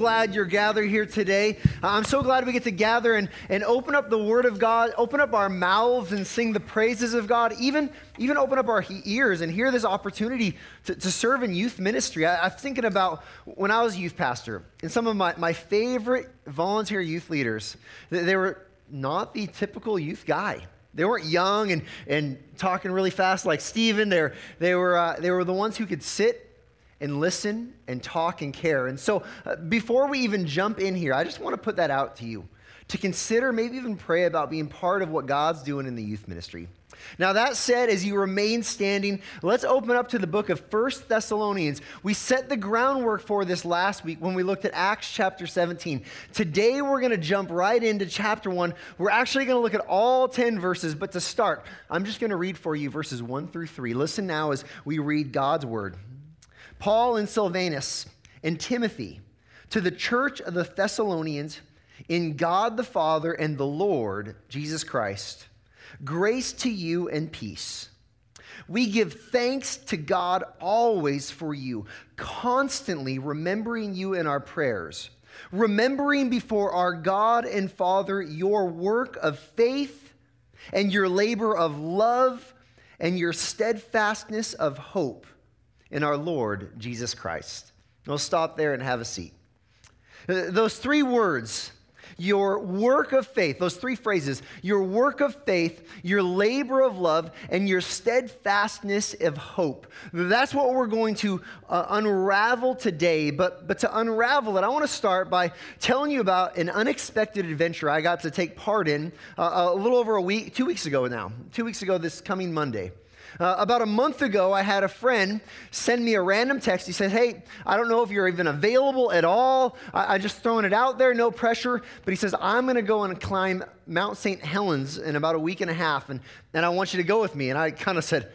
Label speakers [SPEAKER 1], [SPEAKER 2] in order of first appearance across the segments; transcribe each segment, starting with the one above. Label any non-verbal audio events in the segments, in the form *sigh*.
[SPEAKER 1] glad you're gathered here today. Uh, I'm so glad we get to gather and, and open up the Word of God, open up our mouths and sing the praises of God, even, even open up our ears and hear this opportunity to, to serve in youth ministry. I, I'm thinking about when I was youth pastor and some of my, my favorite volunteer youth leaders, they, were not the typical youth guy. They weren't young and, and talking really fast like Stephen. They were, they, were, uh, they were the ones who could sit and listen and talk and care. And so, uh, before we even jump in here, I just want to put that out to you to consider, maybe even pray about being part of what God's doing in the youth ministry. Now, that said, as you remain standing, let's open up to the book of First Thessalonians. We set the groundwork for this last week when we looked at Acts chapter 17. Today, we're going to jump right into chapter 1. We're actually going to look at all 10 verses, but to start, I'm just going to read for you verses 1 through 3. Listen now as we read God's word. Paul and Silvanus and Timothy to the church of the Thessalonians in God the Father and the Lord Jesus Christ. Grace to you and peace. We give thanks to God always for you, constantly remembering you in our prayers, remembering before our God and Father your work of faith and your labor of love and your steadfastness of hope in our Lord Jesus Christ. We'll stop there and have a seat. Uh, those three words, your work of faith, those three phrases, your work of faith, your labor of love, and your steadfastness of hope. That's what we're going to uh, unravel today. But, but to unravel it, I want to start by telling you about an unexpected adventure I got to take part in uh, a little over a week, two weeks ago now, two weeks ago this coming Monday. Uh, about a month ago, I had a friend send me a random text. He said, Hey, I don't know if you're even available at all. I, I just throwing it out there, no pressure. But he says, I'm going to go and climb Mount St. Helens in about a week and a half, and, and I want you to go with me. And I kind of said,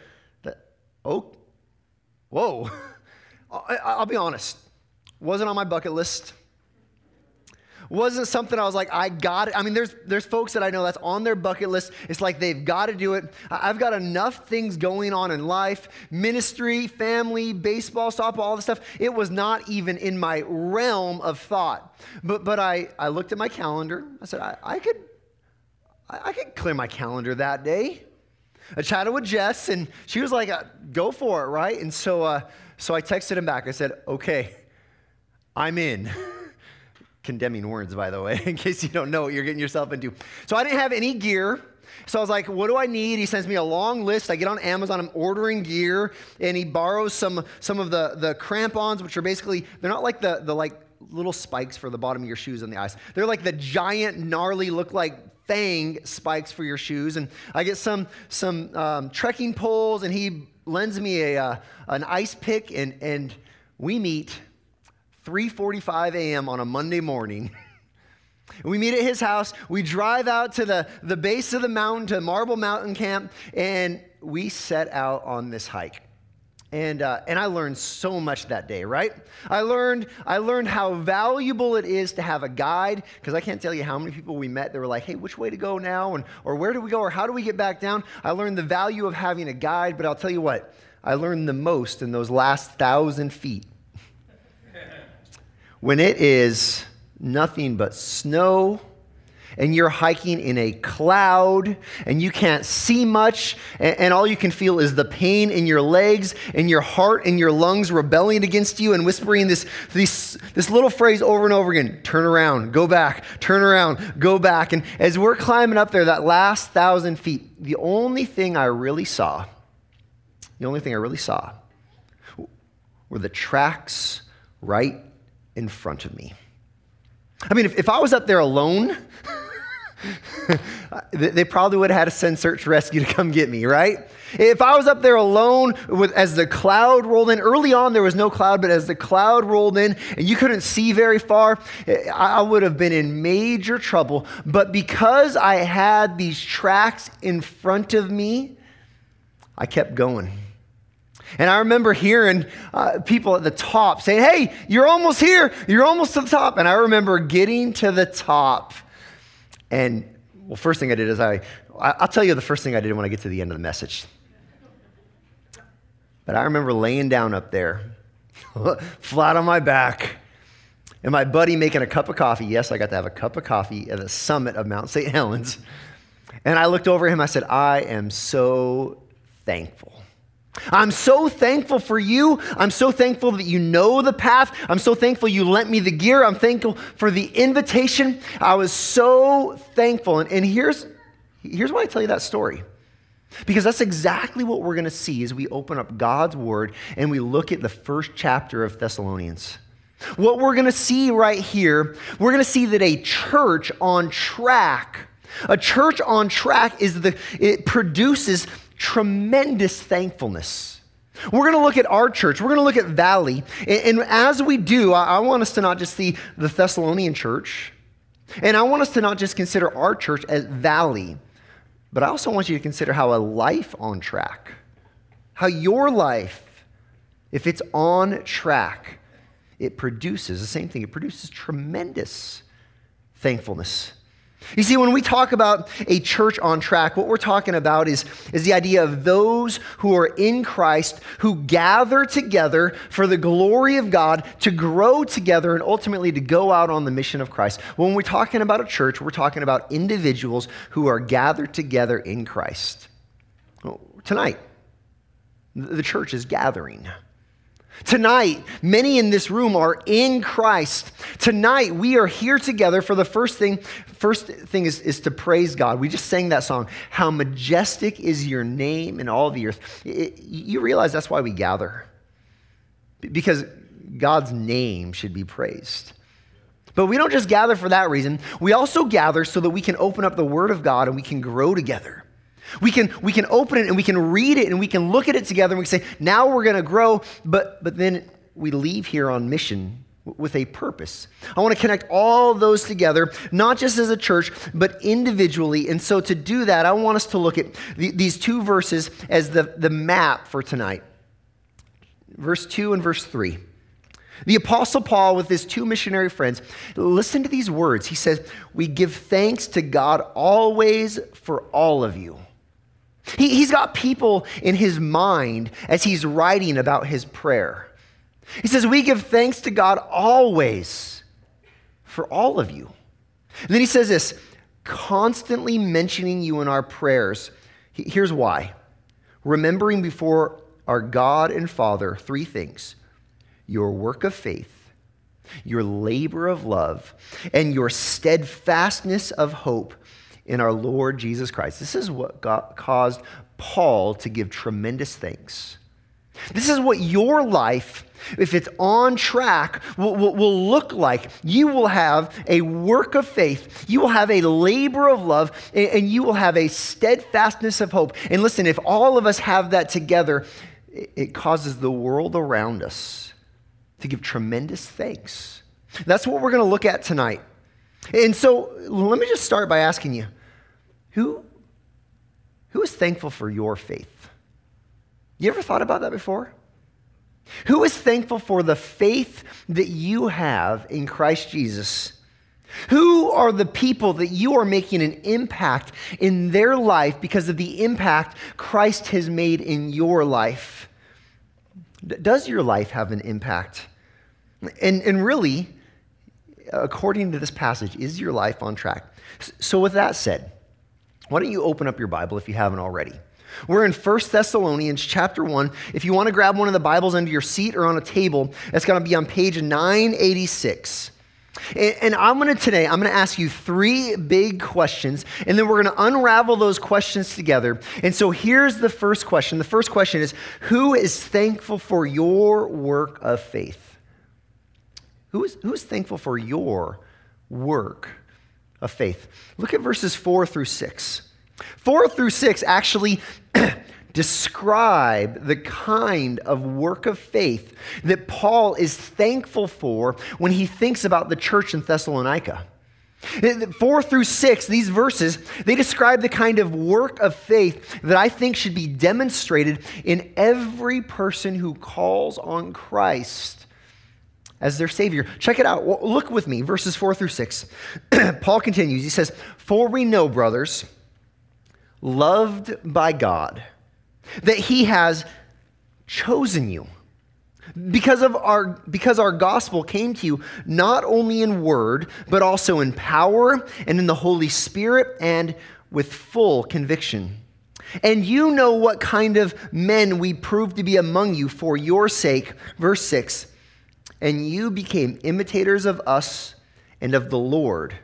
[SPEAKER 1] Oh, whoa. *laughs* I, I'll be honest, wasn't on my bucket list wasn't something I was like, I got it. I mean, there's, there's folks that I know that's on their bucket list. It's like they've got to do it. I've got enough things going on in life ministry, family, baseball, softball, all this stuff. It was not even in my realm of thought. But, but I, I looked at my calendar. I said, I, I could, I, I could clear my calendar that day. I chatted with Jess, and she was like, uh, "Go for it, right?" And so, uh, so I texted him back. I said, "Okay, I'm in." *laughs* condemning words, by the way, *laughs* in case you don't know what you're getting yourself into. So I didn't have any gear. So I was like, what do I need? He sends me a long list. I get on Amazon, I'm ordering gear, and he borrows some, some of the, the crampons, which are basically, they're not like the, the like little spikes for the bottom of your shoes on the ice. They're like the giant, gnarly, look like fang spikes for your shoes. And I get some, some um, trekking poles, and he lends me a, uh, an ice pick, and, and we meet 3:45 a.m. on a Monday morning. *laughs* we meet at his house. We drive out to the, the base of the mountain to Marble Mountain Camp, and we set out on this hike. And, uh, and I learned so much that day, right? I learned, I learned how valuable it is to have a guide, because I can't tell you how many people we met that were like, hey, which way to go now? And, or where do we go? Or how do we get back down? I learned the value of having a guide, but I'll tell you what, I learned the most in those last thousand feet when it is nothing but snow and you're hiking in a cloud and you can't see much and, and, all you can feel is the pain in your legs and your heart and your lungs rebelling against you and whispering this, this, this little phrase over and over again turn around go back turn around go back. And as we're climbing up there that last thousand feet the only thing i really saw the only thing i really saw were the tracks right in front of me. I mean, if, if I was up there alone, *laughs* they probably would have had to send search rescue to come get me, right? If I was up there alone with, as the cloud rolled in, early on there was no cloud, but as the cloud rolled in and you couldn't see very far, I would have been in major trouble. But because I had these tracks in front of me, I kept going. And I remember hearing uh, people at the top saying, Hey, you're almost here. You're almost to the top. And I remember getting to the top. And, well, first thing I did is I, I'll tell you the first thing I did when I get to the end of the message. But I remember laying down up there, *laughs* flat on my back. and my buddy making a cup of coffee. Yes, I got to have a cup of coffee at the summit of Mount St. Helens. And I looked over at him, I said, I am so thankful. I'm so thankful for you. I'm so thankful that you know the path. I'm so thankful you lent me the gear. I'm thankful for the invitation. I was so thankful. And, and here's, here's why I tell you that story. Because that's exactly what we're going to see as we open up God's word and we look at the first chapter of Thessalonians. What we're going to see right here, we're going to see that a church on track, a church on track is the, it produces tremendous thankfulness. We're going to look at our church. We're going to look at Valley. And, as we do, I, I want us to not just see the Thessalonian church, and I want us to not just consider our church as Valley, but I also want you to consider how a life on track, how your life, if it's on track, it produces the same thing. It produces tremendous thankfulness. You see, when we talk about a church on track, what we're talking about is, is the idea of those who are in Christ, who gather together for the glory of God to grow together and ultimately to go out on the mission of Christ. When we're talking about a church, we're talking about individuals who are gathered together in Christ. Tonight, the church is gathering. Tonight, many in this room are in Christ. Tonight, we are here together for the first thing. First thing is, is to praise God. We just sang that song, How Majestic is Your Name in All the Earth. It, you realize that's why we gather, because God's name should be praised. But we don't just gather for that reason. We also gather so that we can open up the Word of God and we can grow together. We can, we can open it and we can read it and we can look at it together and we can say, now we're going to grow, but, but then we leave here on mission with a purpose. I want to connect all those together, not just as a church, but individually. And so to do that, I want us to look at the, these two verses as the, the map for tonight verse 2 and verse 3. The Apostle Paul, with his two missionary friends, listen to these words. He says, We give thanks to God always for all of you he, has got people in his mind as he's writing about his prayer. He says, We give thanks to God always for all of you. And then he says this constantly mentioning you in our prayers. Here's why remembering before our God and Father three things your work of faith, your labor of love, and your steadfastness of hope in our Lord Jesus Christ. This is what caused Paul to give tremendous thanks. This is what your life, if it's on track, will, will, will, look like. You will have a work of faith, you will have a labor of love, and, and you will have a steadfastness of hope. And listen, if all of us have that together, it, it causes the world around us to give tremendous thanks. That's what we're going to look at tonight. And so let me just start by asking you who, who is thankful for your faith? You ever thought about that before? Who is thankful for the faith that you have in Christ Jesus? Who are the people that you are making an impact in their life because of the impact Christ has made in your life? Does your life have an impact? And, and really, according to this passage, is your life on track? So, with that said, why don't you open up your Bible if you haven't already? We're in 1 Thessalonians chapter 1. If you want to grab one of the Bibles under your seat or on a table, it's going to be on page 986. And I'm going to today, I'm going to ask you three big questions, and then we're going to unravel those questions together. And so here's the first question. The first question is Who is thankful for your work of faith? Who is, who is thankful for your work of faith. Look at verses 4 through 6. 4 through 6 actually *clears throat* describe the kind of work of faith that Paul is thankful for when he thinks about the church in Thessalonica. Four through six, these verses, they describe the kind of work of faith that I think should be demonstrated in every person who calls on Christ as their Savior. Check it out. Look with me, verses 4 through 6. *clears throat* Paul continues. He says, For we know, brothers, loved by God, that He has chosen you Because of our because our gospel came to you not only in word but also in power and in the Holy Spirit and with full conviction. And you know what kind of men we proved to be among you for your sake. Verse 6 And you became imitators of us and of the Lord,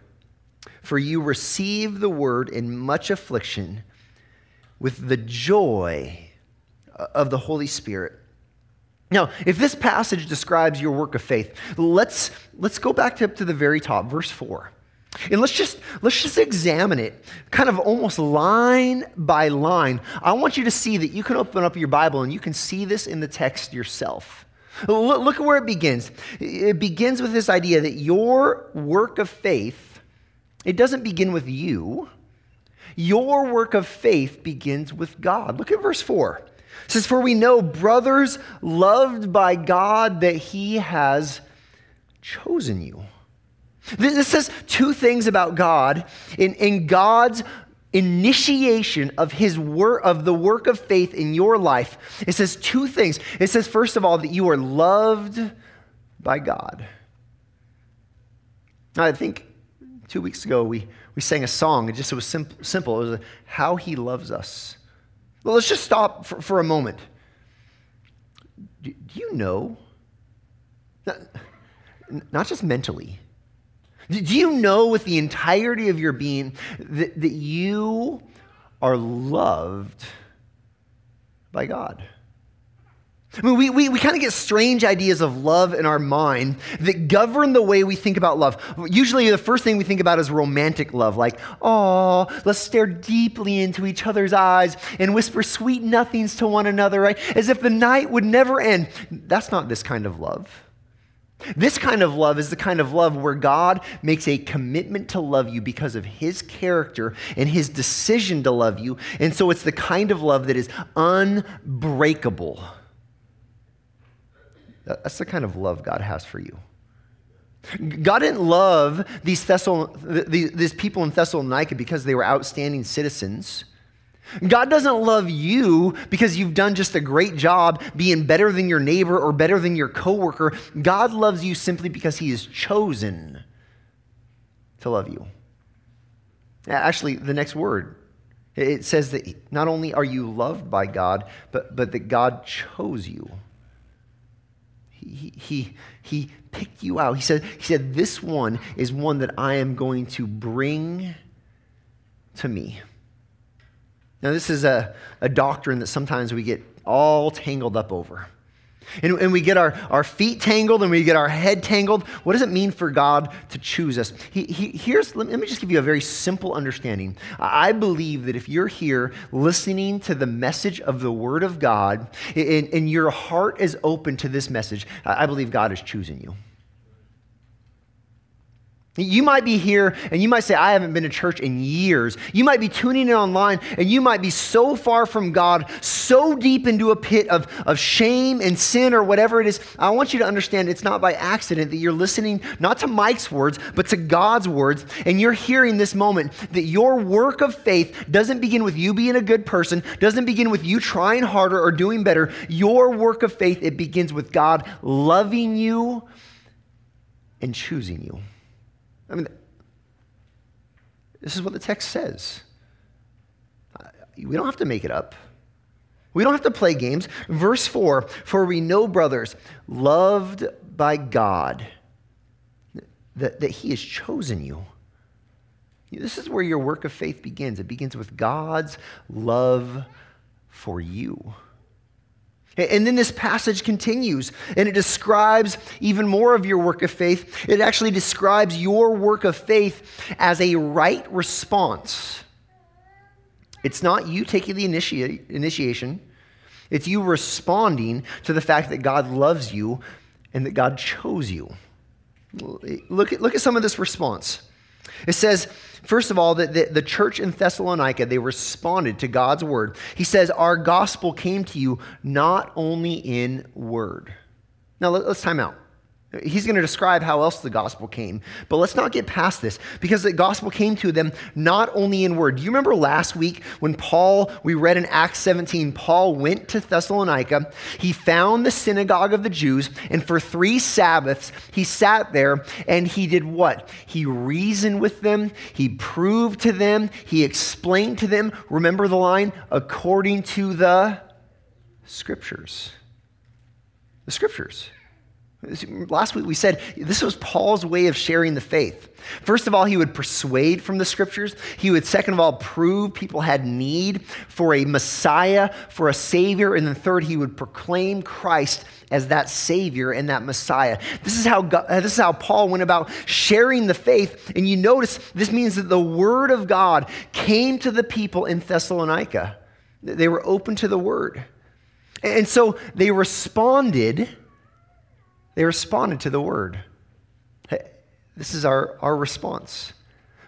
[SPEAKER 1] for you received the word in much affliction with the joy of the Holy Spirit. Now, if this passage describes your work of faith, let's, let's go back to, to the very top, verse 4. And let's just let's just examine it kind of almost line by line. I want you to see that you can open up your Bible and you can see this in the text yourself. Look, at where it begins. It begins with this idea that your work of faith, it doesn't begin with you. Your work of faith begins with God. Look at verse 4. It says, For we know, brothers, loved by God, that He has chosen you this says two things about God in, in God's initiation of his work of the work of faith in your life. It says two things. It says, first of all, that you are loved by God. I think two weeks ago we, we sang a song. It just it was sim- simple. It was a, how he loves us. Well, let's just stop for, for a moment. Do, do you know? Not, not just mentally do you know with the entirety of your being that, that you are loved by God? I mean, we, we, we kind of get strange ideas of love in our mind that govern the way we think about love. Usually, the first thing we think about is romantic love, like, oh, let's stare deeply into each other's eyes and whisper sweet nothings to one another, right? As if the night would never end. That's not this kind of love. This kind of love is the kind of love where God makes a commitment to love you because of his character and his decision to love you. And so it's the kind of love that is unbreakable. That's the kind of love God has for you. God didn't love these, Thessal- these people in Thessalonica because they were outstanding citizens. God doesn't love you because you've done just a great job being better than your neighbor or better than your coworker. God loves you simply because he has chosen to love you. Actually, the next word, it says that not only are you loved by God, but, but that God chose you. He, he, he picked you out. He said, he said, This one is one that I am going to bring to me. Now, this is a, a doctrine that sometimes we get all tangled up over. And, and, we get our, our feet tangled and we get our head tangled. What does it mean for God to choose us? He, he, here's, let me just give you a very simple understanding. I believe that if you're here listening to the message of the Word of God and, and your heart is open to this message, I believe God is choosing you. You might be here and you might say, I haven't been to church in years. You might be tuning in online and you might be so far from God, so deep into a pit of, of shame and sin or whatever it is. I want you to understand it's not by accident that you're listening not to Mike's words, but to God's words. And you're hearing this moment that your work of faith doesn't begin with you being a good person, doesn't begin with you trying harder or doing better. Your work of faith, it begins with God loving you and choosing you. I mean, this is what the text says. We don't have to make it up. We don't have to play games. Verse 4 For we know, brothers, loved by God, that, that He has chosen you. This is where your work of faith begins. It begins with God's love for you. And then this passage continues and it describes even more of your work of faith. It actually describes your work of faith as a right response. It's not you taking the initi- initiation, it's you responding to the fact that God loves you and that God chose you. Look at, look at some of this response. It says, first of all, that the, the, church in Thessalonica, they responded to God's word. He says, Our gospel came to you not only in word. Now, let, us time out. He's going to describe how else the gospel came. But let's not get past this because the gospel came to them not only in word. Do you remember last week when Paul, we read in Acts 17, Paul went to Thessalonica. He found the synagogue of the Jews, and for three Sabbaths, he sat there and he did what? He reasoned with them, he proved to them, he explained to them. Remember the line? According to the scriptures. The scriptures. Last week we said this was Paul's way of sharing the faith. First of all, he would persuade from the scriptures. He would, second of all, prove people had need for a Messiah, for a Savior. And then third, he would proclaim Christ as that Savior and that Messiah. This is how, God, uh, this is how Paul went about sharing the faith. And you notice this means that the Word of God came to the people in Thessalonica, they were open to the Word. And so they responded they responded to the word. This is our, our response.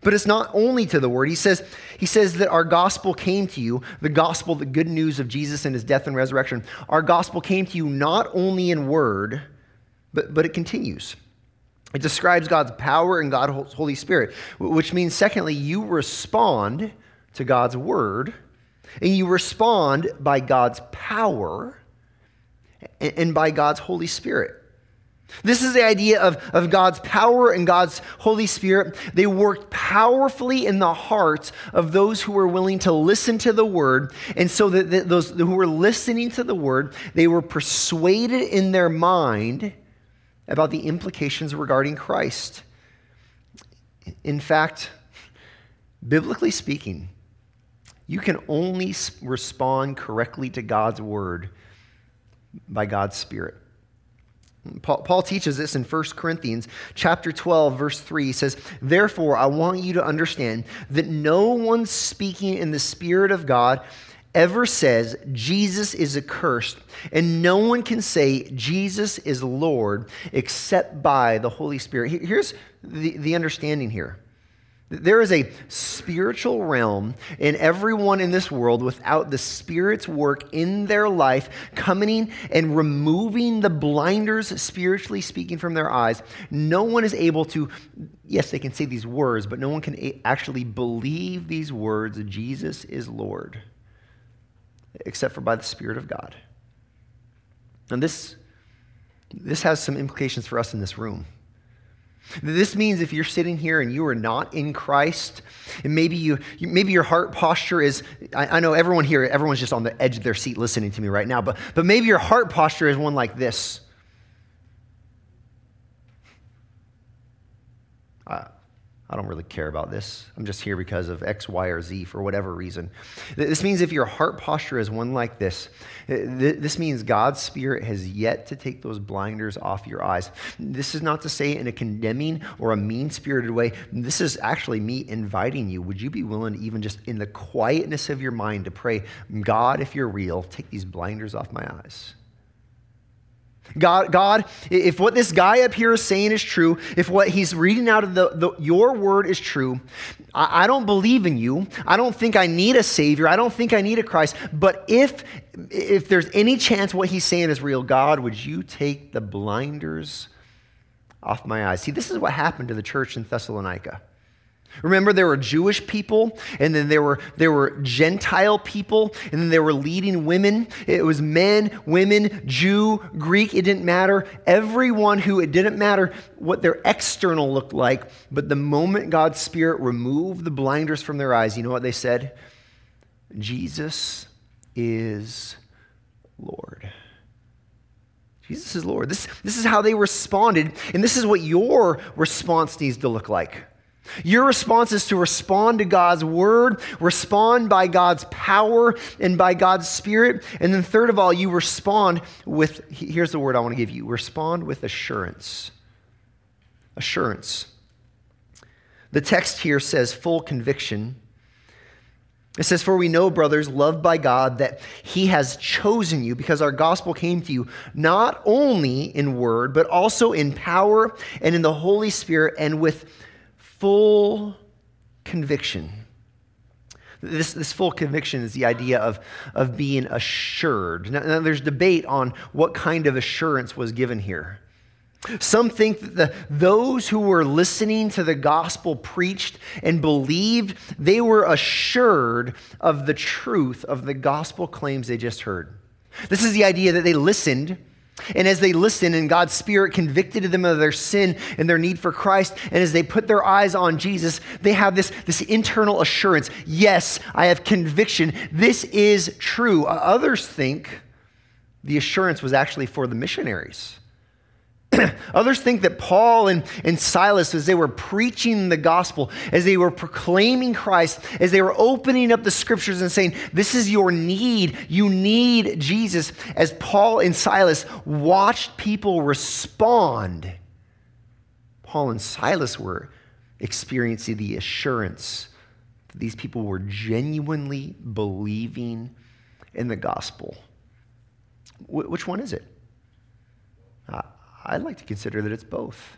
[SPEAKER 1] But it's not only to the word. He says, he says that our gospel came to you, the gospel, the good news of Jesus and his death and resurrection. Our gospel came to you not only in word, but, but it continues. It describes God's power and God's Holy Spirit, which means, secondly, you respond to God's word, and you respond by God's power and by God's Holy Spirit. This is the idea of, of God's power and God's Holy Spirit. They worked powerfully in the hearts of those who were willing to listen to the word. And so that those who were listening to the word, they were persuaded in their mind about the implications regarding Christ. In fact, biblically speaking, you can only respond correctly to God's word by God's Spirit. Paul, Paul, teaches this in 1 Corinthians chapter 12, verse 3. He says, Therefore, I want you to understand that no one speaking in the Spirit of God ever says Jesus is accursed, and no one can say Jesus is Lord except by the Holy Spirit. Here's the, the understanding here there is a spiritual realm in everyone in this world without the Spirit's work in their life coming in and removing the blinders, spiritually speaking, from their eyes. No one is able to, yes, they can say these words, but no one can actually believe these words Jesus is Lord, except for by the Spirit of God. And this, this has some implications for us in this room. This means if you're sitting here and you are not in Christ, and maybe you, maybe your heart posture is, I, I, know everyone here, everyone's just on the edge of their seat listening to me right now, but, but maybe your heart posture is one like this. Uh, I don't really care about this. I'm just here because of X, Y, or Z for whatever reason. This means if your heart posture is one like this, this means God's Spirit has yet to take those blinders off your eyes. This is not to say in a condemning or a mean spirited way. This is actually me inviting you. Would you be willing, even just in the quietness of your mind, to pray, God, if you're real, take these blinders off my eyes? God, God, if what this guy up here is saying is true, if what he's reading out of the, the, your word is true, I, I don't believe in you. I don't think I need a Savior. I don't think I need a Christ. But if, if there's any chance what he's saying is real, God, would you take the blinders off my eyes? See, this is what happened to the church in Thessalonica. Remember, there were Jewish people, and then there were, there were Gentile people, and then there were leading women. It was men, women, Jew, Greek, it didn't matter. Everyone who, it didn't matter what their external looked like, but the moment God's Spirit removed the blinders from their eyes, you know what they said? Jesus is Lord. Jesus is Lord. This, this is how they responded, and this is what your response needs to look like. Your response is to respond to God's word, respond by God's power and by God's spirit. And then, third of all, you respond with here's the word I want to give you respond with assurance. Assurance. The text here says full conviction. It says, For we know, brothers, loved by God, that He has chosen you because our gospel came to you not only in word, but also in power and in the Holy Spirit and with full conviction. This, this full conviction is the idea of, of being assured. Now, now, there's debate on what kind of assurance was given here. Some think that the, those who were listening to the gospel preached and believed, they were assured of the truth of the gospel claims they just heard. This is the idea that they listened, and as they listened, and God's Spirit convicted them of their sin and their need for Christ, and as they put their eyes on Jesus, they have this, this internal assurance yes, I have conviction. This is true. Others think the assurance was actually for the missionaries *clears throat* Others think that Paul and, and Silas, as they were preaching the gospel, as they were proclaiming Christ, as they were opening up the scriptures and saying, This is your need, you need Jesus, as Paul and Silas watched people respond, Paul and Silas were experiencing the assurance that these people were genuinely believing in the gospel. Wh- which one is it? Uh, I'd like to consider that it's both.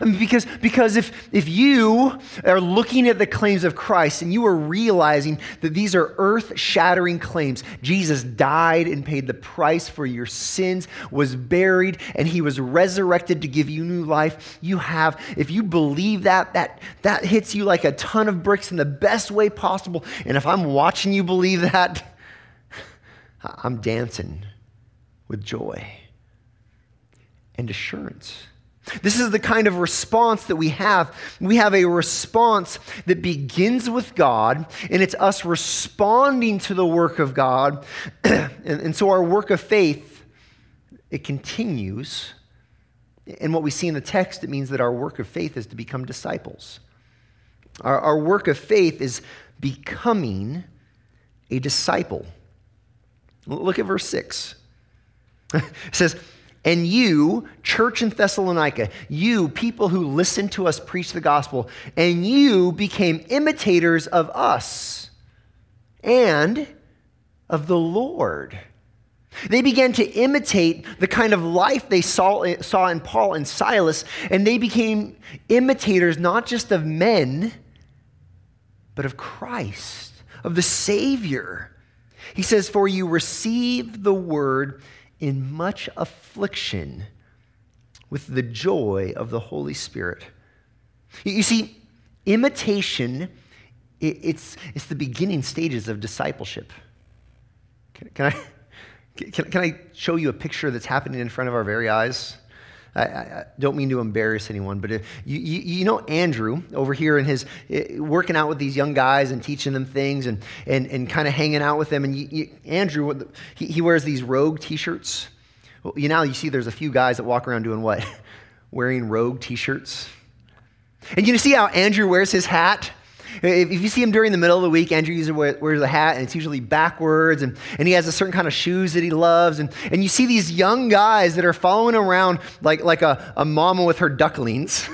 [SPEAKER 1] I mean, because, because if, if you are looking at the claims of Christ and you are realizing that these are earth shattering claims, Jesus died and paid the price for your sins, was buried, and he was resurrected to give you new life, you have, if you believe that, that, that hits you like a ton of bricks in the best way possible. And if I'm watching you believe that, *laughs* I'm dancing with joy and assurance. This is the kind of response that we have. We have a response that begins with God, and it's us responding to the work of God. *clears throat* and, and, so our work of faith, it continues. And what we see in the text, it means that our work of faith is to become disciples. Our, our work of faith is becoming a disciple. Look at verse 6. *laughs* it says, and you, church in Thessalonica, you, people who listened to us preach the gospel, and you became imitators of us and of the Lord. They began to imitate the kind of life they saw, saw in Paul and Silas, and they became imitators not just of men, but of Christ, of the Savior. He says, For you received the word in much affliction with the joy of the Holy Spirit. You see, imitation, it's, it's the beginning stages of discipleship. Can, can I, *laughs* can, can I show you a picture that's happening in front of our very eyes? I, I, don't mean to embarrass anyone, but if, you, you, you, know Andrew over here and his eh, working out with these young guys and teaching them things and, and, and kind of hanging out with them. And you, Andrew, he, he wears these rogue t shirts. Well, you know, you see there's a few guys that walk around doing what? *laughs* Wearing rogue t shirts. And you see how Andrew wears his hat? If, you see him during the middle of the week, Andrew usually wears a hat and it's usually backwards, and, and he has a certain kind of shoes that he loves. And, and you see these young guys that are following around like, like a, a mama with her ducklings,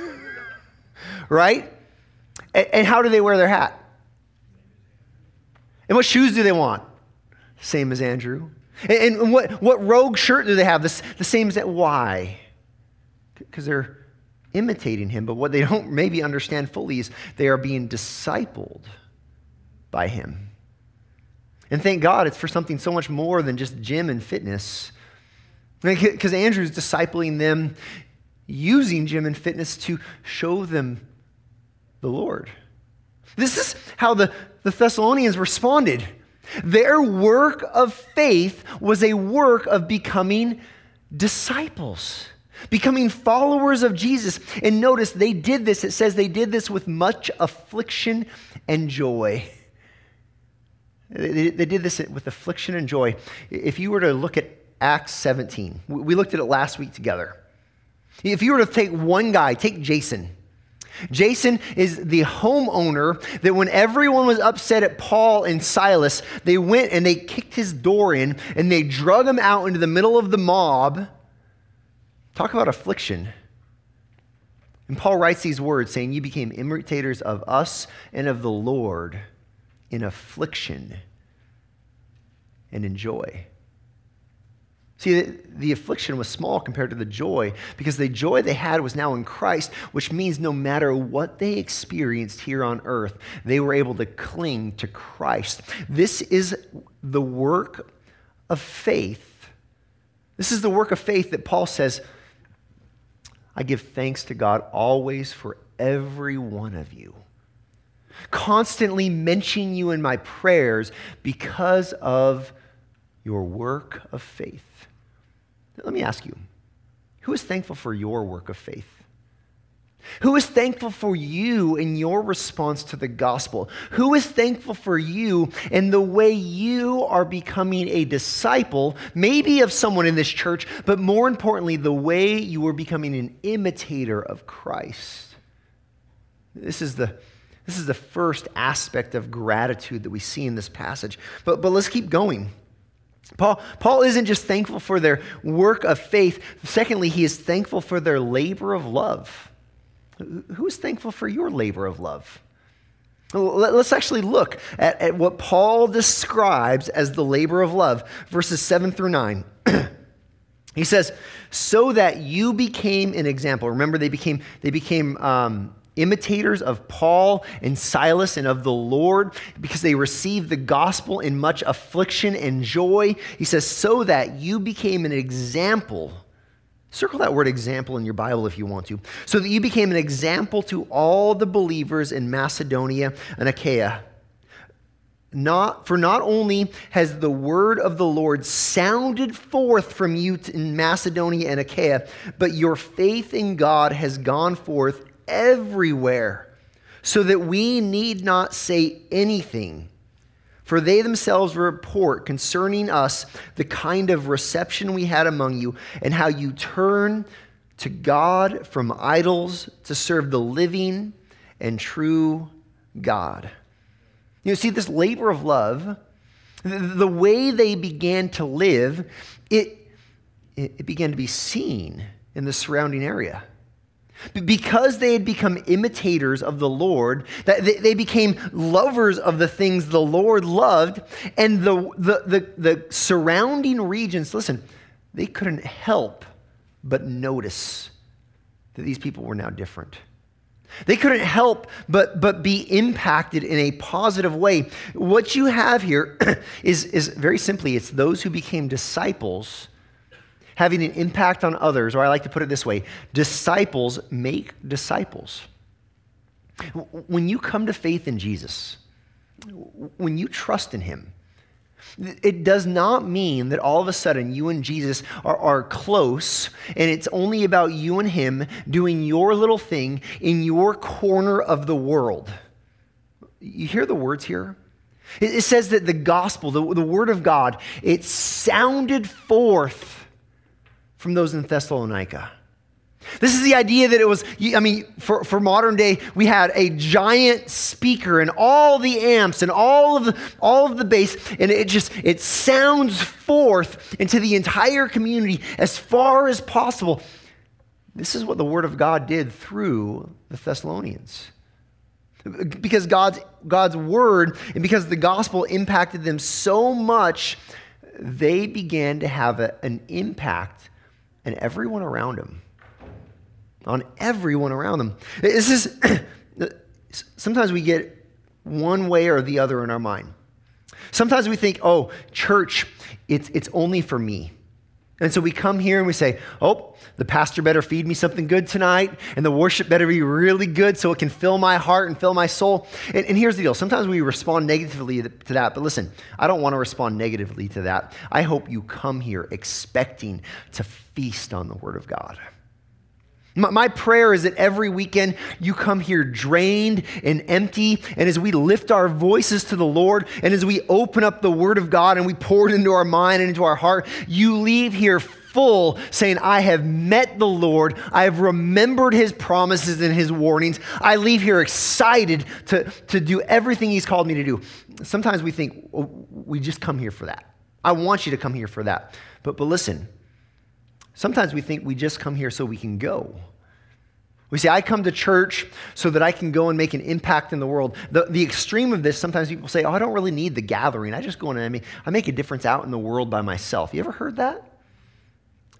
[SPEAKER 1] *laughs* right? And, and how do they wear their hat? And what shoes do they want? Same as Andrew. And, and what, what rogue shirt do they have? The, the same as that. Why? Because they're imitating him, but what they don't maybe understand fully is they are being discipled by him. And thank God it's for something so much more than just gym and fitness. Because Andrew's discipling them using gym and fitness to show them the Lord. This is how the, the Thessalonians responded. Their work of faith was a work of becoming disciples becoming followers of Jesus. And notice they did this, it says they did this with much affliction and joy. They, did this with affliction and joy. If you were to look at Acts 17, we looked at it last week together. If you were to take one guy, take Jason. Jason is the homeowner that when everyone was upset at Paul and Silas, they went and they kicked his door in and they drug him out into the middle of the mob Talk about affliction. And Paul writes these words saying, You became imitators of us and of the Lord in affliction and in joy. See, the, the, affliction was small compared to the joy because the joy they had was now in Christ, which means no matter what they experienced here on earth, they were able to cling to Christ. This is the work of faith. This is the work of faith that Paul says I give thanks to God always for every one of you, constantly mentioning you in my prayers because of your work of faith. Let me ask you who is thankful for your work of faith? Who is thankful for you in your response to the gospel? Who is thankful for you in the way you are becoming a disciple, maybe of someone in this church, but more importantly, the way you are becoming an imitator of Christ? This is the, this is the first aspect of gratitude that we see in this passage. But, but let's keep going. Paul, Paul isn't just thankful for their work of faith. Secondly, he is thankful for their labor of love. Who is thankful for your labor of love? Let's actually look at, at what Paul describes as the labor of love, verses 7 through 9. *clears throat* he says, So that you became an example. Remember, they became, they became um, imitators of Paul and Silas and of the Lord because they received the gospel in much affliction and joy. He says, So that you became an example Circle that word example in your Bible if you want to. So that you became an example to all the believers in Macedonia and Achaia. Not, for not only has the word of the Lord sounded forth from you in Macedonia and Achaia, but your faith in God has gone forth everywhere, so that we need not say anything for they themselves report concerning us the kind of reception we had among you, and how you turn to God from idols to serve the living and true God. You see, this labor of love, the way they began to live, it, it began to be seen in the surrounding area. Because they had become imitators of the Lord, that they became lovers of the things the Lord loved, and the, the, the, the surrounding regions, listen, they couldn't help but notice that these people were now different. They couldn't help but, but be impacted in a positive way. What you have here *clears throat* is, is very simply it's those who became disciples having an impact on others, or I like to put it this way disciples make disciples. When you come to faith in Jesus, when you trust in Him, it does not mean that all of a sudden you and Jesus are, are close and it's only about you and Him doing your little thing in your corner of the world. You hear the words here? It, says that the gospel, the, the word of God, it sounded forth from those in Thessalonica. This is the idea that it was, I mean, for, for modern day, we had a giant speaker and all the amps and all of the, all of the bass, and it just, it sounds forth into the entire community as far as possible. This is what the Word of God did through the Thessalonians. Because God's, God's Word and because the gospel impacted them so much, they began to have a, an impact and everyone around him. On everyone around them. This is *clears throat* sometimes we get one way or the other in our mind. Sometimes we think, oh, church, it's, it's only for me. And so we come here and we say, oh, the pastor better feed me something good tonight, and the worship better be really good so it can fill my heart and fill my soul. And, and here's the deal sometimes we respond negatively to that, but listen, I don't want to respond negatively to that. I hope you come here expecting to feast on the Word of God. My prayer is that every weekend you come here drained and empty. And as we lift our voices to the Lord and as we open up the Word of God and we pour it into our mind and into our heart, you leave here full saying, I have met the Lord. I have remembered His promises and His warnings. I leave here excited to, to do everything He's called me to do. Sometimes we think, oh, we just come here for that. I want you to come here for that. But, but listen, Sometimes we think we just come here so we can go. We say, I come to church so that I can go and make an impact in the world. The, the extreme of this, sometimes people say, Oh, I don't really need the gathering. I just go and I make, I make a difference out in the world by myself. You ever heard that?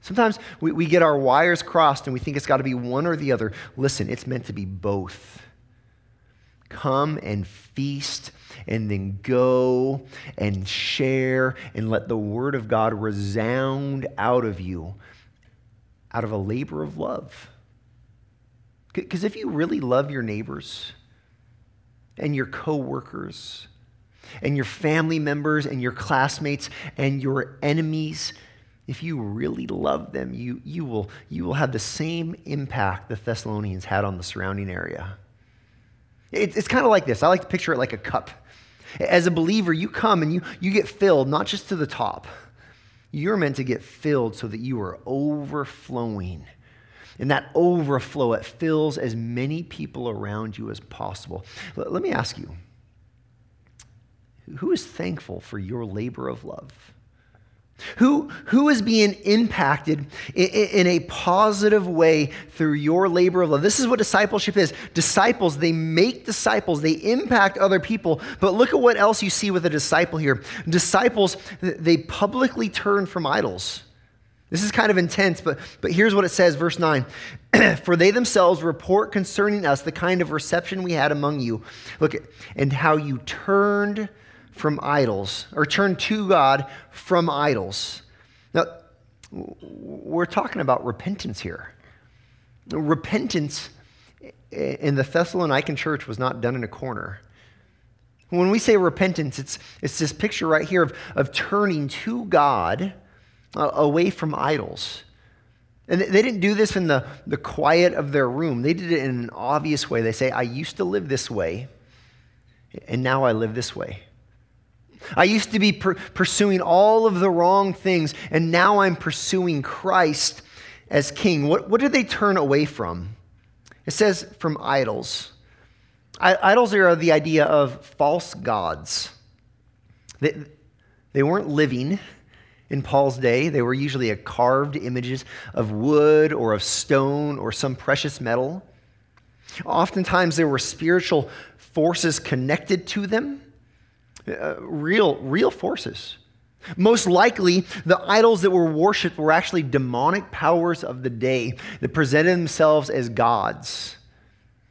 [SPEAKER 1] Sometimes we, we get our wires crossed and we think it's got to be one or the other. Listen, it's meant to be both. Come and feast and then go and share and let the word of God resound out of you out of a labor of love. Because if you really love your neighbors and your coworkers and your family members and your classmates and your enemies, if you really love them, you, you, will, you will have the same impact the Thessalonians had on the surrounding area. It, it's kind of like this. I like to picture it like a cup. As a believer, you come and you, you get filled, not just to the top. You're meant to get filled so that you are overflowing. And that overflow, it fills as many people around you as possible. Let me ask you who is thankful for your labor of love? Who, who is being impacted in, in, a positive way through your labor of love? This is what discipleship is. Disciples, they make disciples, they impact other people. But look at what else you see with a disciple here. Disciples, they publicly turn from idols. This is kind of intense, but, but here's what it says, verse 9. *clears throat* For they themselves report concerning us the kind of reception we had among you. Look, at, and how you turned from idols, or turn to God from idols. Now, we're talking about repentance here. Repentance in the Thessalonican church was not done in a corner. When we say repentance, it's, it's this picture right here of, of turning to God uh, away from idols. And they didn't do this in the, the quiet of their room. They did it in an obvious way. They say, I used to live this way, and now I live this way. I used to be per- pursuing all of the wrong things, and now I'm pursuing Christ as king. What, what did they turn away from? It says from idols. I, idols are the idea of false gods. They, they weren't living in Paul's day. They were usually carved images of wood or of stone or some precious metal. Oftentimes, there were spiritual forces connected to them uh, real, real forces. Most likely, the idols that were worshipped were actually demonic powers of the day that presented themselves as gods.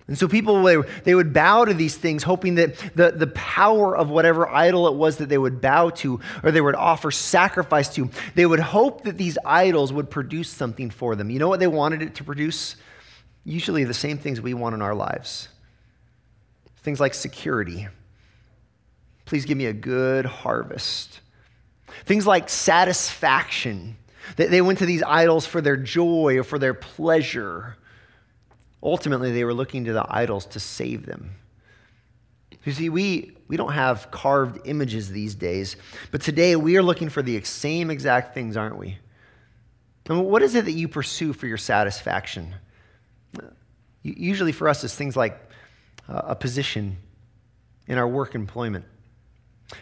[SPEAKER 1] And so people, they would bow to these things, hoping that the, the power of whatever idol it was that they would bow to or they would offer sacrifice to, they would hope that these idols would produce something for them. You know what they wanted it to produce? Usually the same things we want in our lives things like security Please give me a good harvest. Things like satisfaction. They went to these idols for their joy or for their pleasure. Ultimately, they were looking to the idols to save them. You see, we, we don't have carved images these days, but today we are looking for the same exact things, aren't we? And what is it that you pursue for your satisfaction? Usually for us, it's things like uh, a position in our work employment.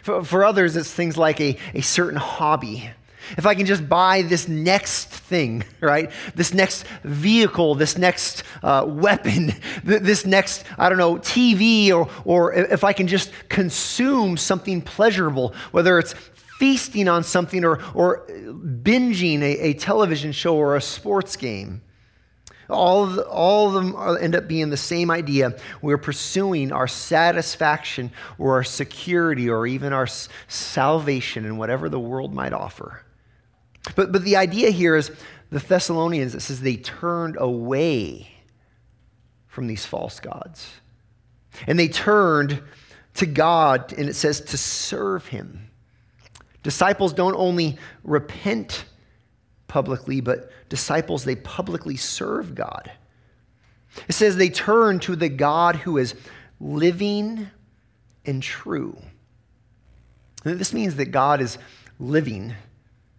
[SPEAKER 1] For, for others, it's things like a, a certain hobby. If I can just buy this next thing, *laughs* right? This next vehicle, this next uh, weapon, *laughs* this next, I don't know, TV, or, or if I can just consume something pleasurable, whether it's feasting on something or, or binging a, a television show or a sports game. All of, the, all of them end up being the same idea. We're pursuing our satisfaction or our security or even our salvation in whatever the world might offer. But, but the idea here is the Thessalonians, it says they turned away from these false gods. And they turned to God, and it says to serve Him. Disciples don't only repent publicly, but disciples, they publicly serve God. It says they turn to the God who is living and true. And this means that God is living.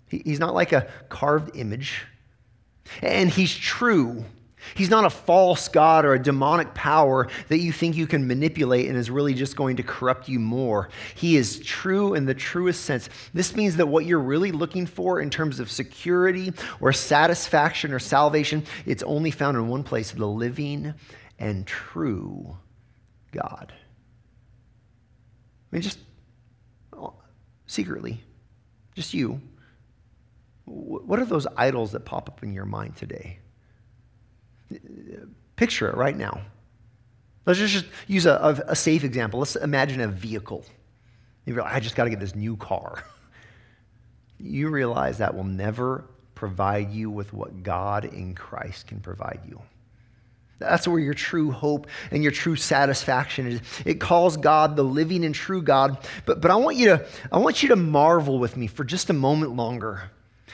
[SPEAKER 1] He's not like a carved image. And he's true. He's not a false God or a demonic power that you think you can manipulate and is really just going to corrupt you more. He is true in the truest sense. This means that what you're really looking for in terms of security or satisfaction or salvation, it's only found in one place the living and true God. I mean, just uh, secretly, just you. What are those idols that pop up in your mind today? Picture it right now. Let's just use a, a, safe example. Let's imagine a vehicle. You realize, I just got to get this new car. *laughs* You realize that will never provide you with what God in Christ can provide you. That's where your true hope and your true satisfaction is. It calls God the living and true God. But, but I, want you to, I want you to marvel with me for just a moment longer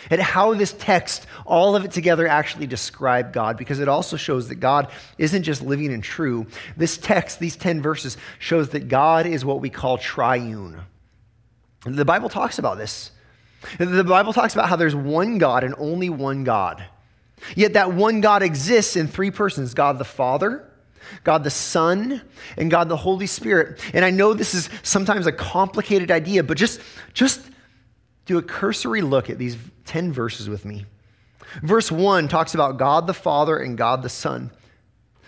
[SPEAKER 1] at how this text, all of it together, actually describe God, because it also shows that God isn't just living and true. This text, these 10 verses, shows that God is what we call triune. The Bible talks about this. The Bible talks about how there's one God and only one God. Yet that one God exists in three persons God the Father, God the Son, and God the Holy Spirit. And I know this is sometimes a complicated idea, but just, just do a cursory look at these 10 verses with me. Verse 1 talks about God the Father and God the Son.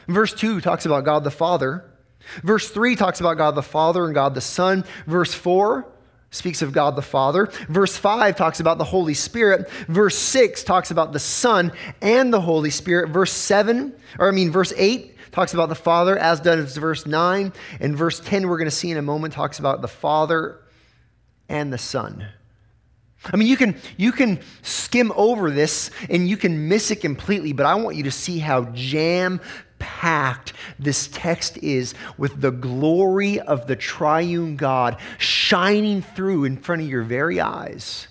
[SPEAKER 1] Verse 2 talks about God the Father. Verse 3 talks about God the Father and God the Son. Verse 4 speaks of God the Father. Verse 5 talks about the Holy Spirit. Verse 6 talks about the Son and the Holy Spirit. Verse 7, or I mean, verse 8 talks about the Father, as does verse 9. And verse 10, we're going to see in a moment, talks about the Father and the Son. I mean, you can, you can skim over this and you can miss it completely, but I want you to see how jam packed this text is with the glory of the triune God shining through in front of your very eyes.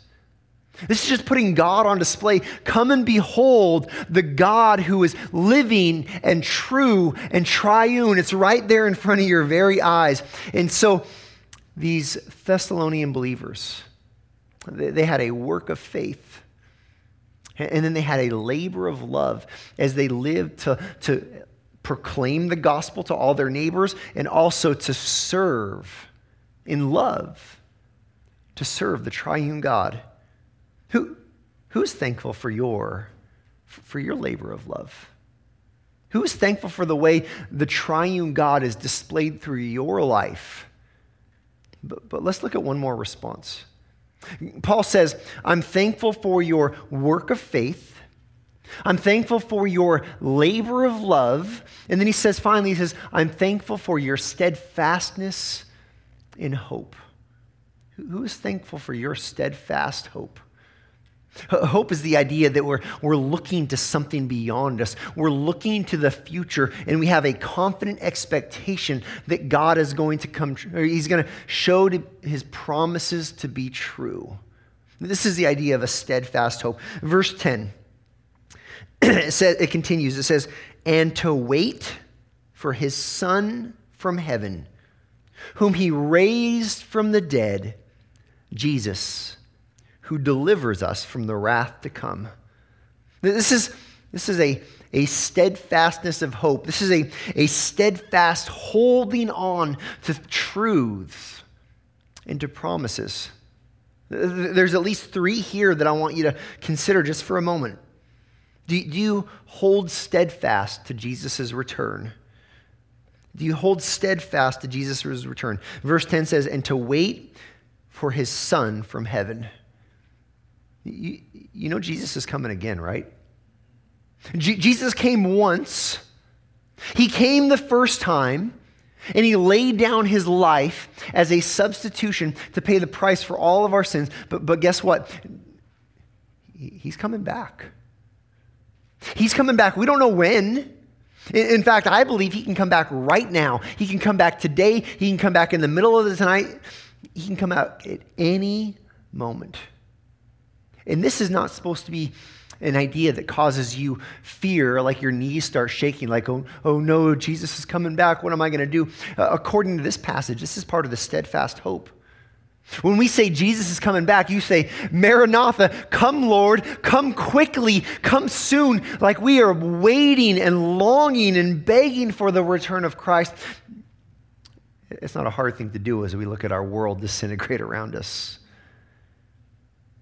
[SPEAKER 1] This is just putting God on display. Come and behold the God who is living and true and triune. It's right there in front of your very eyes. And so, these Thessalonian believers, they had a work of faith. And then they had a labor of love as they lived to, to proclaim the gospel to all their neighbors and also to serve in love, to serve the triune God. Who, who's thankful for your, for your labor of love? Who is thankful for the way the triune God is displayed through your life? But, but let's look at one more response. Paul says, I'm thankful for your work of faith. I'm thankful for your labor of love. And then he says, finally, he says, I'm thankful for your steadfastness in hope. Who is thankful for your steadfast hope? Hope is the idea that we're, we're looking to something beyond us. We're looking to the future, and we have a confident expectation that God is going to come, or He's going to show His promises to be true. This is the idea of a steadfast hope. Verse 10, *clears throat* it, says, it continues, it says, and to wait for His Son from heaven, whom He raised from the dead, Jesus who delivers us from the wrath to come. This is, this is a, a steadfastness of hope. This is a, a steadfast holding on to truths and to promises. There's at least three here that I want you to consider just for a moment. Do, do you hold steadfast to Jesus' return? Do you hold steadfast to Jesus' return? Verse 10 says, and to wait for his son from heaven. You, you know, Jesus is coming again, right? Jesus came once, he came the first time. And he laid down his life as a substitution to pay the price for all of our sins. But, but guess what? He's coming back. He's coming back. We don't know when. In fact, I believe he can come back right now. He can come back today. He can come back in the middle of the night. He can come out at any moment. And this is not supposed to be an idea that causes you fear, like your knees start shaking, like, oh, oh no, Jesus is coming back. What am I going to do? Uh, according to this passage, this is part of the steadfast hope. When we say Jesus is coming back, you say, Maranatha, come, Lord, come quickly, come soon, like we are waiting and longing and begging for the return of Christ. It's not a hard thing to do as we look at our world disintegrate around us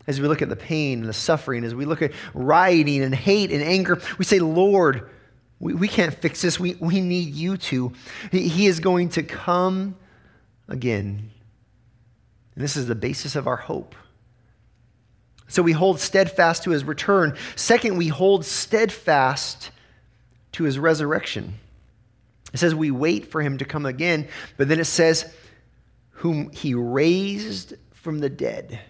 [SPEAKER 1] as we look at the pain and the suffering, as we look at rioting and hate and anger, we say, Lord, we, we can't fix this. We, we need you to. He, he is going to come again. And this is the basis of our hope. So we hold steadfast to his return. Second, we hold steadfast to his resurrection. It says we wait for him to come again, but then it says, whom he raised from the dead.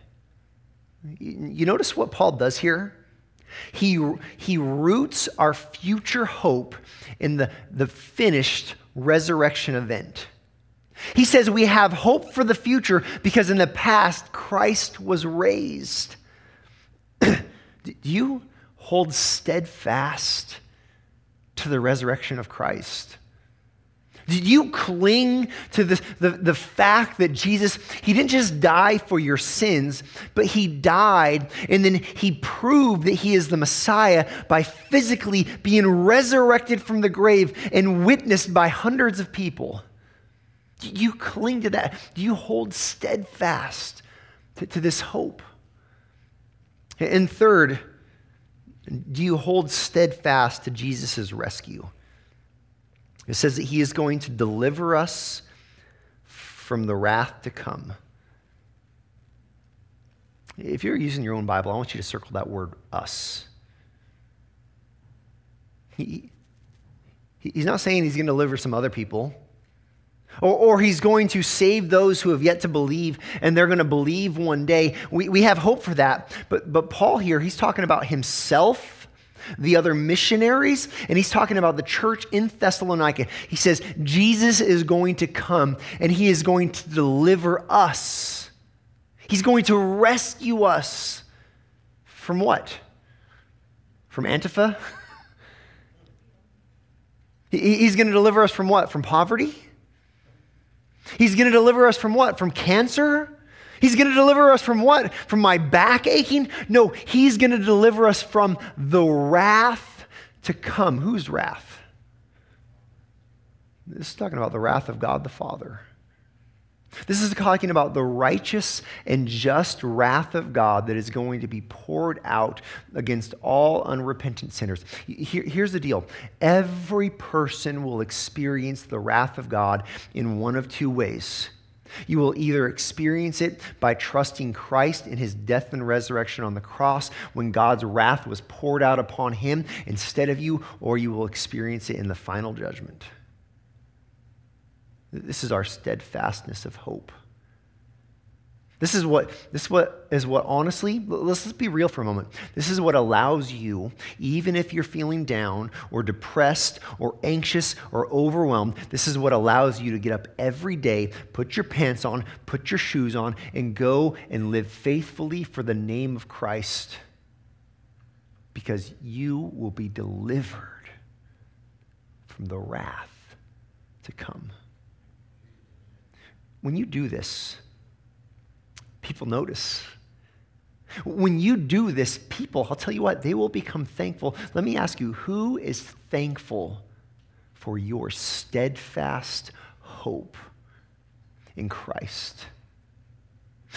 [SPEAKER 1] You notice what Paul does here? He, he roots our future hope in the, the finished resurrection event. He says we have hope for the future because in the past, Christ was raised. *clears throat* Do you hold steadfast to the resurrection of Christ? Did you cling to the, the, the, fact that Jesus, he didn't just die for your sins, but he died and then he proved that he is the Messiah by physically being resurrected from the grave and witnessed by hundreds of people? Do you cling to that? Do you hold steadfast to, to this hope? And third, do you hold steadfast to Jesus' rescue? It says that he is going to deliver us from the wrath to come. If you're using your own Bible, I want you to circle that word us. He, he's not saying he's going to deliver some other people. Or, or, he's going to save those who have yet to believe, and they're going to believe one day. We, we have hope for that. But, but Paul here, he's talking about himself the other missionaries, and he's talking about the church in Thessalonica. He says, Jesus is going to come and he is going to deliver us. He's going to rescue us from what? From Antifa? *laughs* He's going to deliver us from what? From poverty? He's going to deliver us from what? From cancer? He's going to deliver us from what? From my back aching? No, he's going to deliver us from the wrath to come. Whose wrath? This is talking about the wrath of God the Father. This is talking about the righteous and just wrath of God that is going to be poured out against all unrepentant sinners. Here, here's the deal every person will experience the wrath of God in one of two ways. You will either experience it by trusting Christ in his death and resurrection on the cross when God's wrath was poured out upon him instead of you, or you will experience it in the final judgment. This is our steadfastness of hope. This is what this is what is what honestly, let's be real for a moment. This is what allows you, even if you're feeling down or depressed or anxious or overwhelmed, this is what allows you to get up every day, put your pants on, put your shoes on, and go and live faithfully for the name of Christ. Because you will be delivered from the wrath to come. When you do this, people notice. When you do this, people, I'll tell you what, they will become thankful. Let me ask you, who is thankful for your steadfast hope in Christ?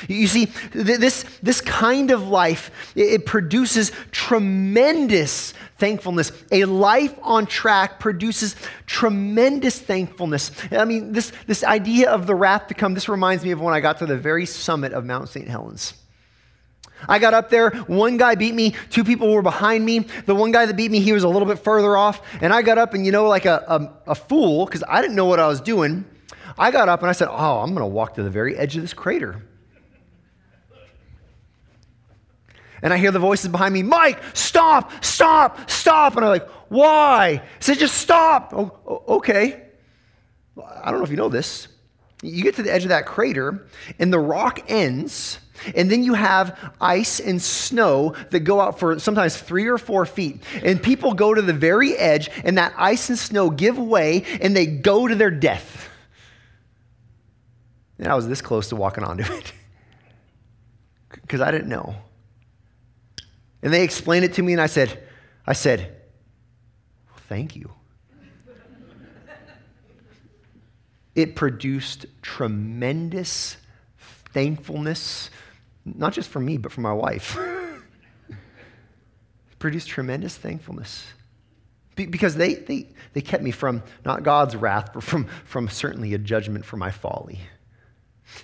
[SPEAKER 1] You see, this, this kind of life, it produces tremendous thankfulness. A life on track produces tremendous thankfulness. I mean, this, this idea of the wrath to come, this reminds me of when I got to the very summit of Mount St. Helens. I got up there, one guy beat me, two people were behind me. The one guy that beat me, he was a little bit further off. And I got up, and you know, like a, a, a fool, because I didn't know what I was doing, I got up and I said, Oh, I'm going to walk to the very edge of this crater. And I hear the voices behind me, Mike, stop, stop, stop. And I'm like, why? He said, just stop. Oh, okay. I don't know if you know this. You get to the edge of that crater, and the rock ends, and then you have ice and snow that go out for sometimes three or four feet. And people go to the very edge, and that ice and snow give way, and they go to their death. And I was this close to walking onto it *laughs* because I didn't know. And they explained it to me, and I said, I said, thank you. it produced tremendous thankfulness, not just for me, but for my wife. *laughs* it produced tremendous thankfulness. because they, they, they kept me from not God's wrath, but from, from certainly a judgment for my folly.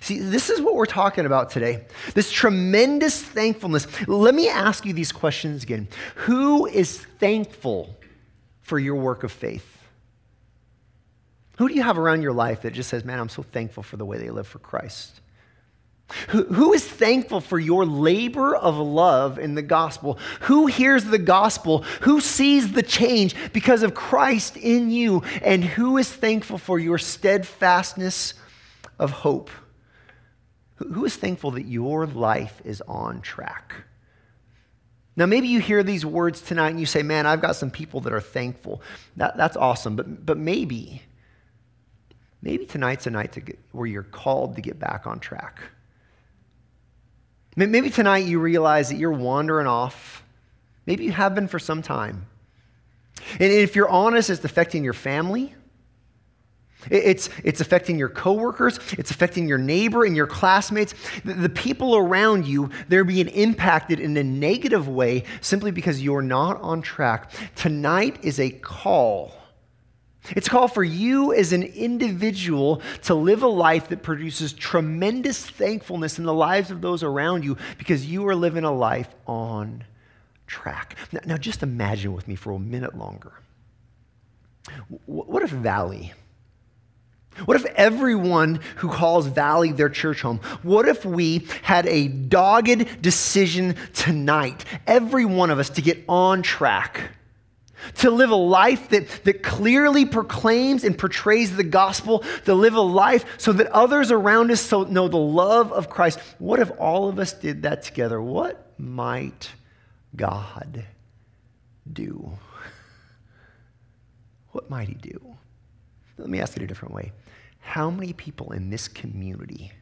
[SPEAKER 1] See, this is what we're talking about today. This tremendous thankfulness. Let me ask you these questions again. Who is thankful for your work of faith? Who do you have around your life that just says, man, I'm so thankful for the way they live for Christ? Who, who is thankful for your labor of love in the gospel? Who hears the gospel? Who sees the change because of Christ in you? And who is thankful for your steadfastness of hope? Who is thankful that your life is on track? Now, maybe you hear these words tonight and you say, Man, I've got some people that are thankful. That, that's awesome. But, but maybe, maybe tonight's a night to get, where you're called to get back on track. Maybe tonight you realize that you're wandering off. Maybe you have been for some time. And if you're honest, it's affecting your family. It's, it's affecting your coworkers. It's affecting your neighbor and your classmates. The, the people around you, they're being impacted in a negative way simply because you're not on track. Tonight is a call it's a call for you as an individual to live a life that produces tremendous thankfulness in the lives of those around you because you are living a life on track. Now, now just imagine with me for a minute longer. What if Valley? What if everyone who calls Valley their church home, what if we had a dogged decision tonight, every one of us, to get on track? to live a life that, that clearly proclaims and portrays the gospel, to live a life so that others around us so know the love of Christ. What if all of us did that together? What might God do? What might He do? Let me ask it a different way. How many people in this community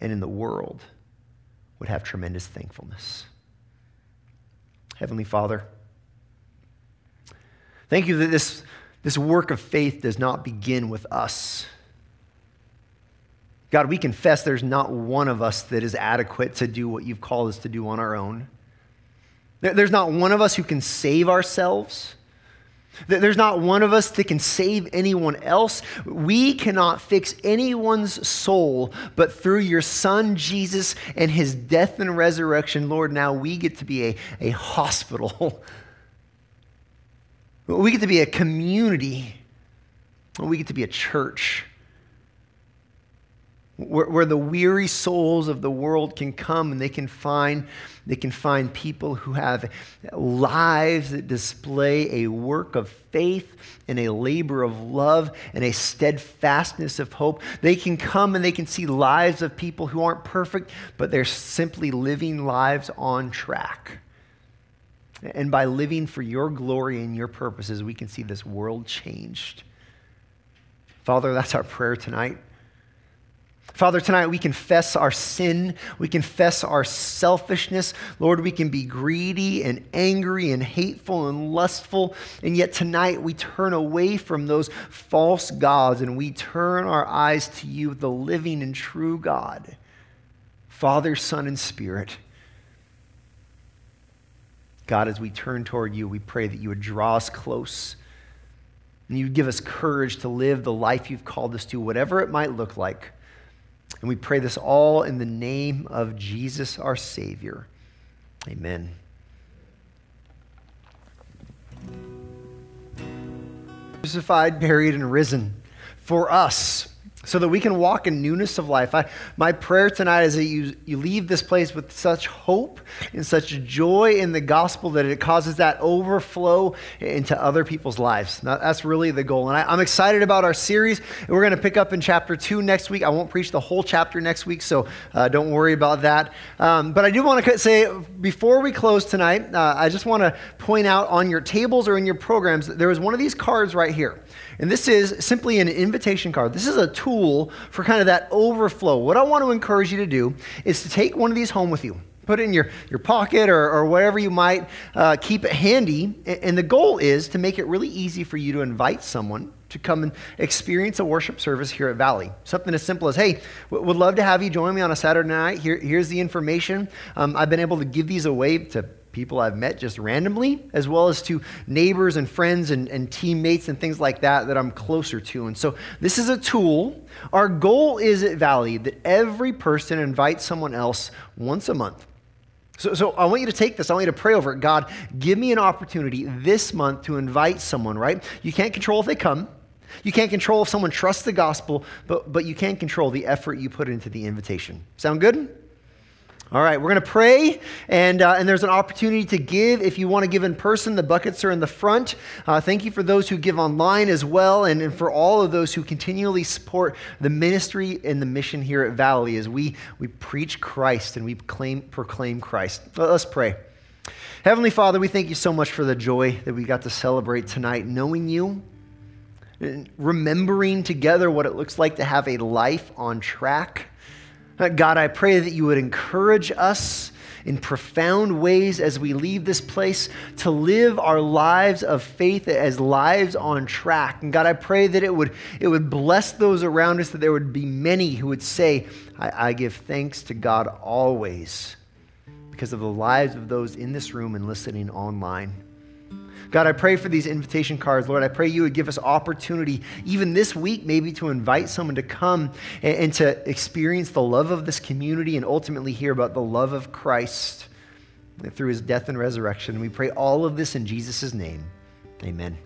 [SPEAKER 1] and in the world would have tremendous thankfulness? Heavenly Father, Thank you that this, this work of faith does not begin with us. God, we confess there's not one of us that is adequate to do what you've called us to do on our own. There's not one of us who can save ourselves. There's not one of us that can save anyone else. We cannot fix anyone's soul, but through your Son, Jesus, and his death and resurrection, Lord, now we get to be a, a hospital *laughs* We get to be a community. We get to be a church where, where, the weary souls of the world can come and they can find they can find people who have lives that display a work of faith and a labor of love and a steadfastness of hope. They can come and they can see lives of people who aren't perfect, but they're simply living lives on track. And by living for your glory and your purposes, we can see this world changed. Father, that's our prayer tonight. Father, tonight we confess our sin. We confess our selfishness. Lord, we can be greedy and angry and hateful and lustful. And yet tonight we turn away from those false gods and we turn our eyes to you, the living and true God, Father, Son, and Spirit. God, as we turn toward you, we pray that you would draw us close and you would give us courage to live the life you've called us to, whatever it might look like. And we pray this all in the name of Jesus, our Savior. Amen. Crucified, buried, and risen for us so that we can walk in newness of life. I, my prayer tonight is that you, you leave this place with such hope and such joy in the gospel that it causes that overflow into other people's lives. Now, that's really the goal. And I, am excited about our series. We're going to pick up in chapter two next week. I won't preach the whole chapter next week, so uh, don't worry about that. Um, but I do want to say before we close tonight, uh, I just want to point out on your tables or in your programs, there is one of these cards right here. And this is simply an invitation card. This is a tool for kind of that overflow. What I want to encourage you to do is to take one of these home with you. Put it in your, your pocket or, or wherever you might uh, keep it handy. And the goal is to make it really easy for you to invite someone to come and experience a worship service here at Valley. Something as simple as, hey, would love to have you join me on a Saturday night. Here, here's the information. Um, I've been able to give these away to people I've met just randomly, as well as to neighbors and friends and, and teammates and things like that that I'm closer to. And so this is a tool. Our goal is at Valley that every person invites someone else once a month. So, so I want you to take this. I want you to pray over it. God, give me an opportunity this month to invite someone, right? You can't control if they come. You can't control if someone trusts the gospel, but, but you can control the effort you put into the invitation. Sound good? All right, we're going to pray, and, uh, and there's an opportunity to give. If you want to give in person, the buckets are in the front. Uh, thank you for those who give online as well, and, and for all of those who continually support the ministry and the mission here at Valley as we, we preach Christ and we claim, proclaim Christ. Let's pray. Heavenly Father, we thank you so much for the joy that we got to celebrate tonight, knowing you, remembering together what it looks like to have a life on track. God, I pray that you would encourage us in profound ways as we leave this place to live our lives of faith as lives on track. And God, I pray that it would, it would bless those around us, that there would be many who would say, I, I give thanks to God always because of the lives of those in this room and listening online. God, I pray for these invitation cards. Lord, I pray you would give us opportunity, even this week, maybe to invite someone to come and, and to experience the love of this community and ultimately hear about the love of Christ through his death and resurrection. We pray all of this in Jesus' name. Amen.